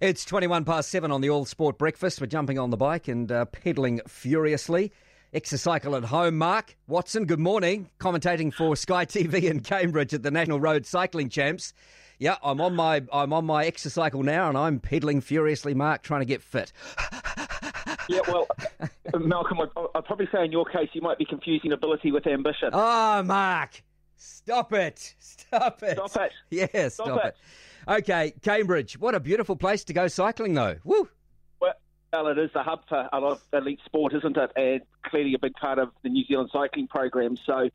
It's 21 past seven on the All Sport Breakfast. We're jumping on the bike and uh, pedalling furiously. Exercycle at home, Mark Watson. Good morning. Commentating for Sky TV in Cambridge at the National Road Cycling Champs. Yeah, I'm on my I'm on my exercycle now, and I'm pedaling furiously, Mark, trying to get fit. yeah, well, Malcolm, I'd, I'd, probably say in your case you might be confusing ability with ambition. Oh, Mark, stop it! Stop it! Stop it! Yeah, stop, stop it. it. Okay, Cambridge. What a beautiful place to go cycling, though. Woo! Well, it is the hub for a lot of elite sport, isn't it? And clearly a big part of the New Zealand cycling program. So,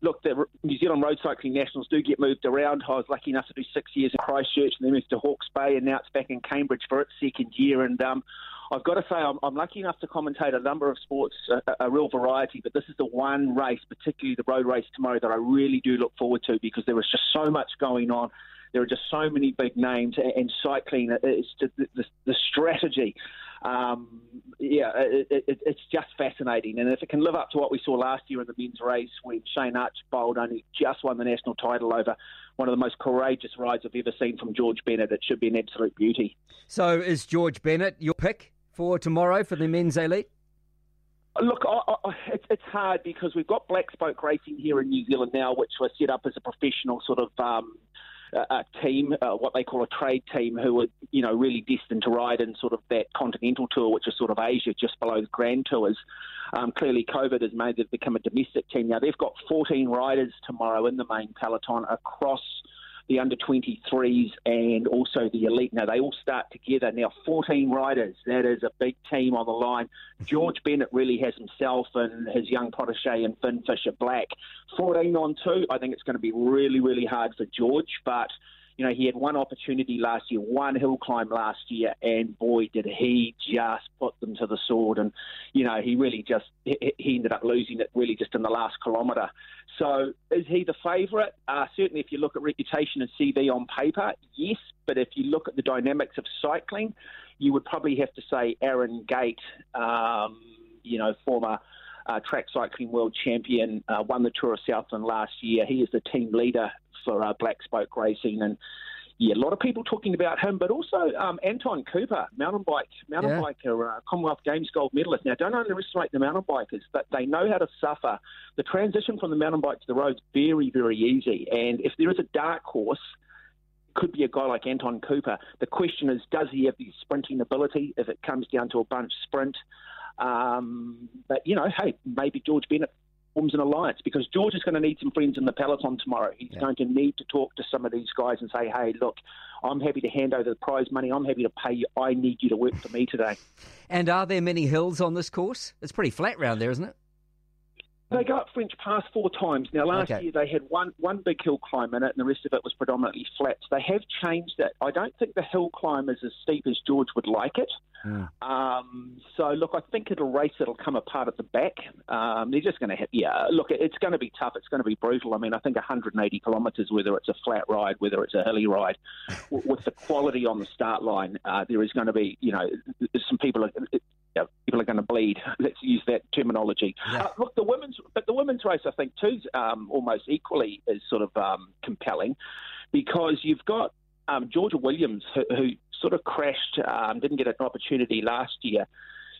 look, the New Zealand Road Cycling Nationals do get moved around. I was lucky enough to do six years in Christchurch and then moved to Hawke's Bay, and now it's back in Cambridge for its second year. And um, I've got to say, I'm, I'm, lucky enough to commentate a number of sports, a, a, real variety, but this is the one race, particularly the road race tomorrow, that I really do look forward to because there is just so much going on. There are just so many big names, and cycling is the, the, the strategy um, yeah, it, it, it's just fascinating. And if it can live up to what we saw last year in the men's race when Shane Archbold only just won the national title over one of the most courageous rides I've ever seen from George Bennett, it should be an absolute beauty. So is George Bennett your pick for tomorrow for the men's elite? Look, I, I, it's, it's hard because we've got Black Spoke Racing here in New Zealand now, which was set up as a professional sort of um, a team, uh, what they call a trade team, who are you know really destined to ride in sort of that continental tour, which is sort of Asia, just below the Grand Tours. Um, clearly, COVID has made them become a domestic team. Now they've got 14 riders tomorrow in the main peloton across the under 23s and also the elite. Now, they all start together. Now, 14 riders, that is a big team on the line. George Bennett really has himself and his young protege and Finn Fisher Black. 14 on two, I think it's going to be really, really hard for George, but you know, he had one opportunity last year, one hill climb last year, and boy, did he just put them to the sword. And, you know, he really just, he ended up losing it really just in the last kilometre. So is he the favourite? Uh, certainly, if you look at reputation and CV on paper, yes. But if you look at the dynamics of cycling, you would probably have to say Aaron Gate, um, you know, former uh, track cycling world champion, uh, won the Tour of Southland last year. He is the team leader for uh, Black Spoke Racing, and yeah, a lot of people talking about him, but also um, Anton Cooper, mountain bike, mountain yeah. biker, uh, Commonwealth Games gold medalist. Now, don't underestimate the mountain bikers; but they know how to suffer. The transition from the mountain bike to the road is very, very easy. And if there is a dark horse, could be a guy like Anton Cooper. The question is, does he have the sprinting ability if it comes down to a bunch sprint? Um, but you know, hey, maybe George Bennett forms an alliance because George is going to need some friends in the peloton tomorrow. He's yeah. going to need to talk to some of these guys and say, hey, look, I'm happy to hand over the prize money. I'm happy to pay you. I need you to work for me today. And are there many hills on this course? It's pretty flat round there, isn't it? They go up French Pass four times. Now, last okay. year they had one, one big hill climb in it, and the rest of it was predominantly flats. They have changed it. I don't think the hill climb is as steep as George would like it. Mm. Um, so, look, I think it'll race. It'll come apart at the back. Um, they're just going to hit. Yeah, look, it's going to be tough. It's going to be brutal. I mean, I think 180 kilometres, whether it's a flat ride, whether it's a hilly ride, with the quality on the start line, uh, there is going to be, you know, some people are know, people are going to bleed. Let's use that terminology. Yeah. Uh, look, the women's, but the women's race, I think, too, um, almost equally is sort of um, compelling because you've got um, Georgia Williams, who, who sort of crashed, um, didn't get an opportunity last year.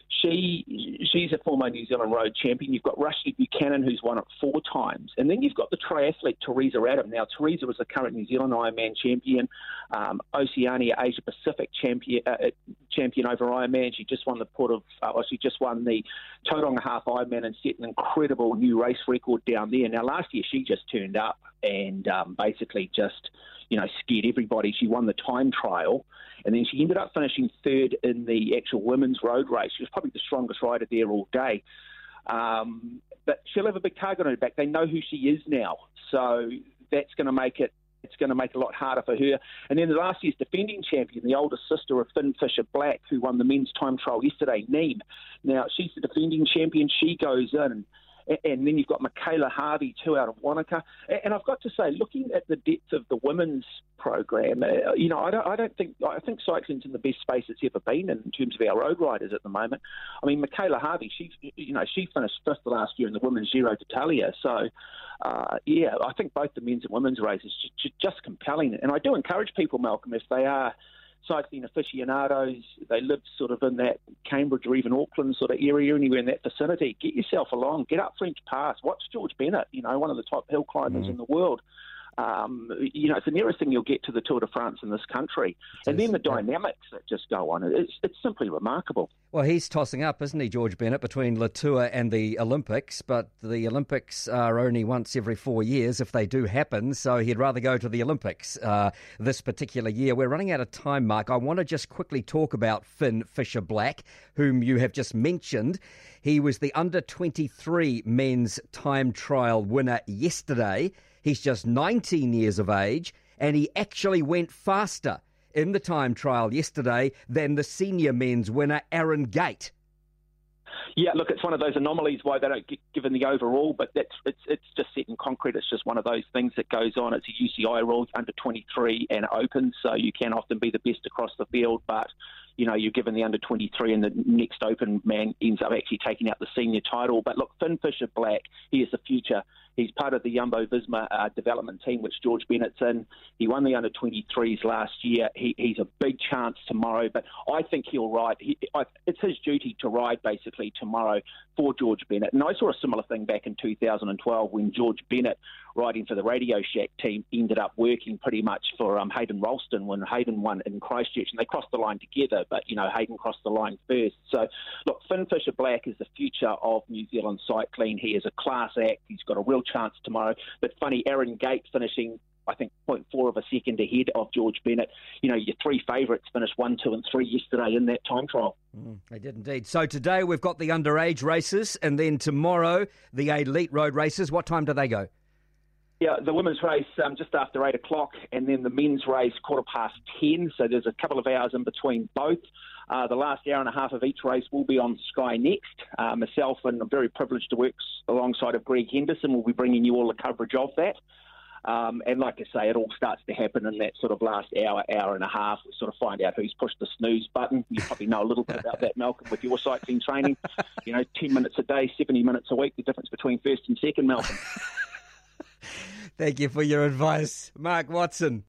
She she's a former New Zealand road champion. You've got Rushlee Buchanan, who's won it four times, and then you've got the triathlete Teresa Adam. Now Teresa was the current New Zealand Ironman champion, um, Oceania Asia Pacific champion uh, uh, champion over Ironman. She just won the port of uh, well, she just won the Tauranga Half Ironman and set an incredible new race record down there. Now last year she just turned up and um, basically just you know, scared everybody. She won the time trial, and then she ended up finishing third in the actual women's road race. She was probably the strongest rider there all day. Um, but she'll have a big target on her back. They know who she is now, so that's going to make it. It's going to make it a lot harder for her. And then the last year's defending champion, the older sister of Finn Fisher Black, who won the men's time trial yesterday, Niamh. Now she's the defending champion. She goes in and then you've got Mikayla Harvey too out of Wanaka. And I've got to say, looking at the depth of the women's program, uh, you know, I don't, I don't think I think cycling's in the best space it's ever been in, terms of our road riders at the moment. I mean, Mikayla Harvey, she you know she finished fifth last year in the women's Giro d'Italia. So uh, yeah, I think both the men's and women's races just, just compelling. And I do encourage people, Malcolm, if they are cycling aficionados, they live sort of in that Cambridge or even Auckland sort of area, anywhere in that vicinity. Get yourself along, get up French Pass, watch George Bennett, you know, one of the top hill climbers mm. in the world. Um, you know, it's the nearest thing you'll get to the Tour de France in this country. and then the dynamics that just go on. It's, it's simply remarkable. Well, he's tossing up, isn't he, George Bennett, between Le Tour and the Olympics? But the Olympics are only once every four years if they do happen, so he'd rather go to the Olympics uh, this particular year. We're running out of time, Mark. I want to just quickly talk about Finn Fisher Black, whom you have just mentioned. He was the under 23 men's time trial winner yesterday. He's just 19 years of age, and he actually went faster in the time trial yesterday than the senior men's winner, Aaron Gate. Yeah, look, it's one of those anomalies why they don't get given the overall, but that's it's it's just set in concrete. It's just one of those things that goes on. It's a UCI rule under 23 and open, so you can often be the best across the field, but you know, you're given the under 23 and the next open man ends up actually taking out the senior title. But look, Finn Fisher Black, he is the future. He's part of the Jumbo Visma uh, development team, which George Bennett's in. He won the under 23s last year. He, he's a big chance tomorrow, but I think he'll ride. He, I, it's his duty to ride basically tomorrow for George Bennett. And I saw a similar thing back in 2012 when George Bennett riding for the Radio Shack team, ended up working pretty much for um, Hayden Roulston when Hayden won in Christchurch, and they crossed the line together. But you know, Hayden crossed the line first. So, look, Finn Fisher Black is the future of New Zealand cycling. He is a class act. He's got a real chance tomorrow. But funny, Aaron Gate finishing I think 0.4 of a second ahead of George Bennett. You know, your three favourites finished one, two, and three yesterday in that time trial. Mm, they did indeed. So today we've got the underage races, and then tomorrow the elite road races. What time do they go? Yeah, the women's race um, just after eight o'clock, and then the men's race quarter past ten. So there's a couple of hours in between both. Uh, the last hour and a half of each race will be on Sky Next. Uh, myself and I'm very privileged to work alongside of Greg Henderson. We'll be bringing you all the coverage of that. Um, and like I say, it all starts to happen in that sort of last hour, hour and a half. We sort of find out who's pushed the snooze button. You probably know a little bit about that, Malcolm, with your cycling training. You know, 10 minutes a day, 70 minutes a week, the difference between first and second, Malcolm. Thank you for your advice, Mark Watson.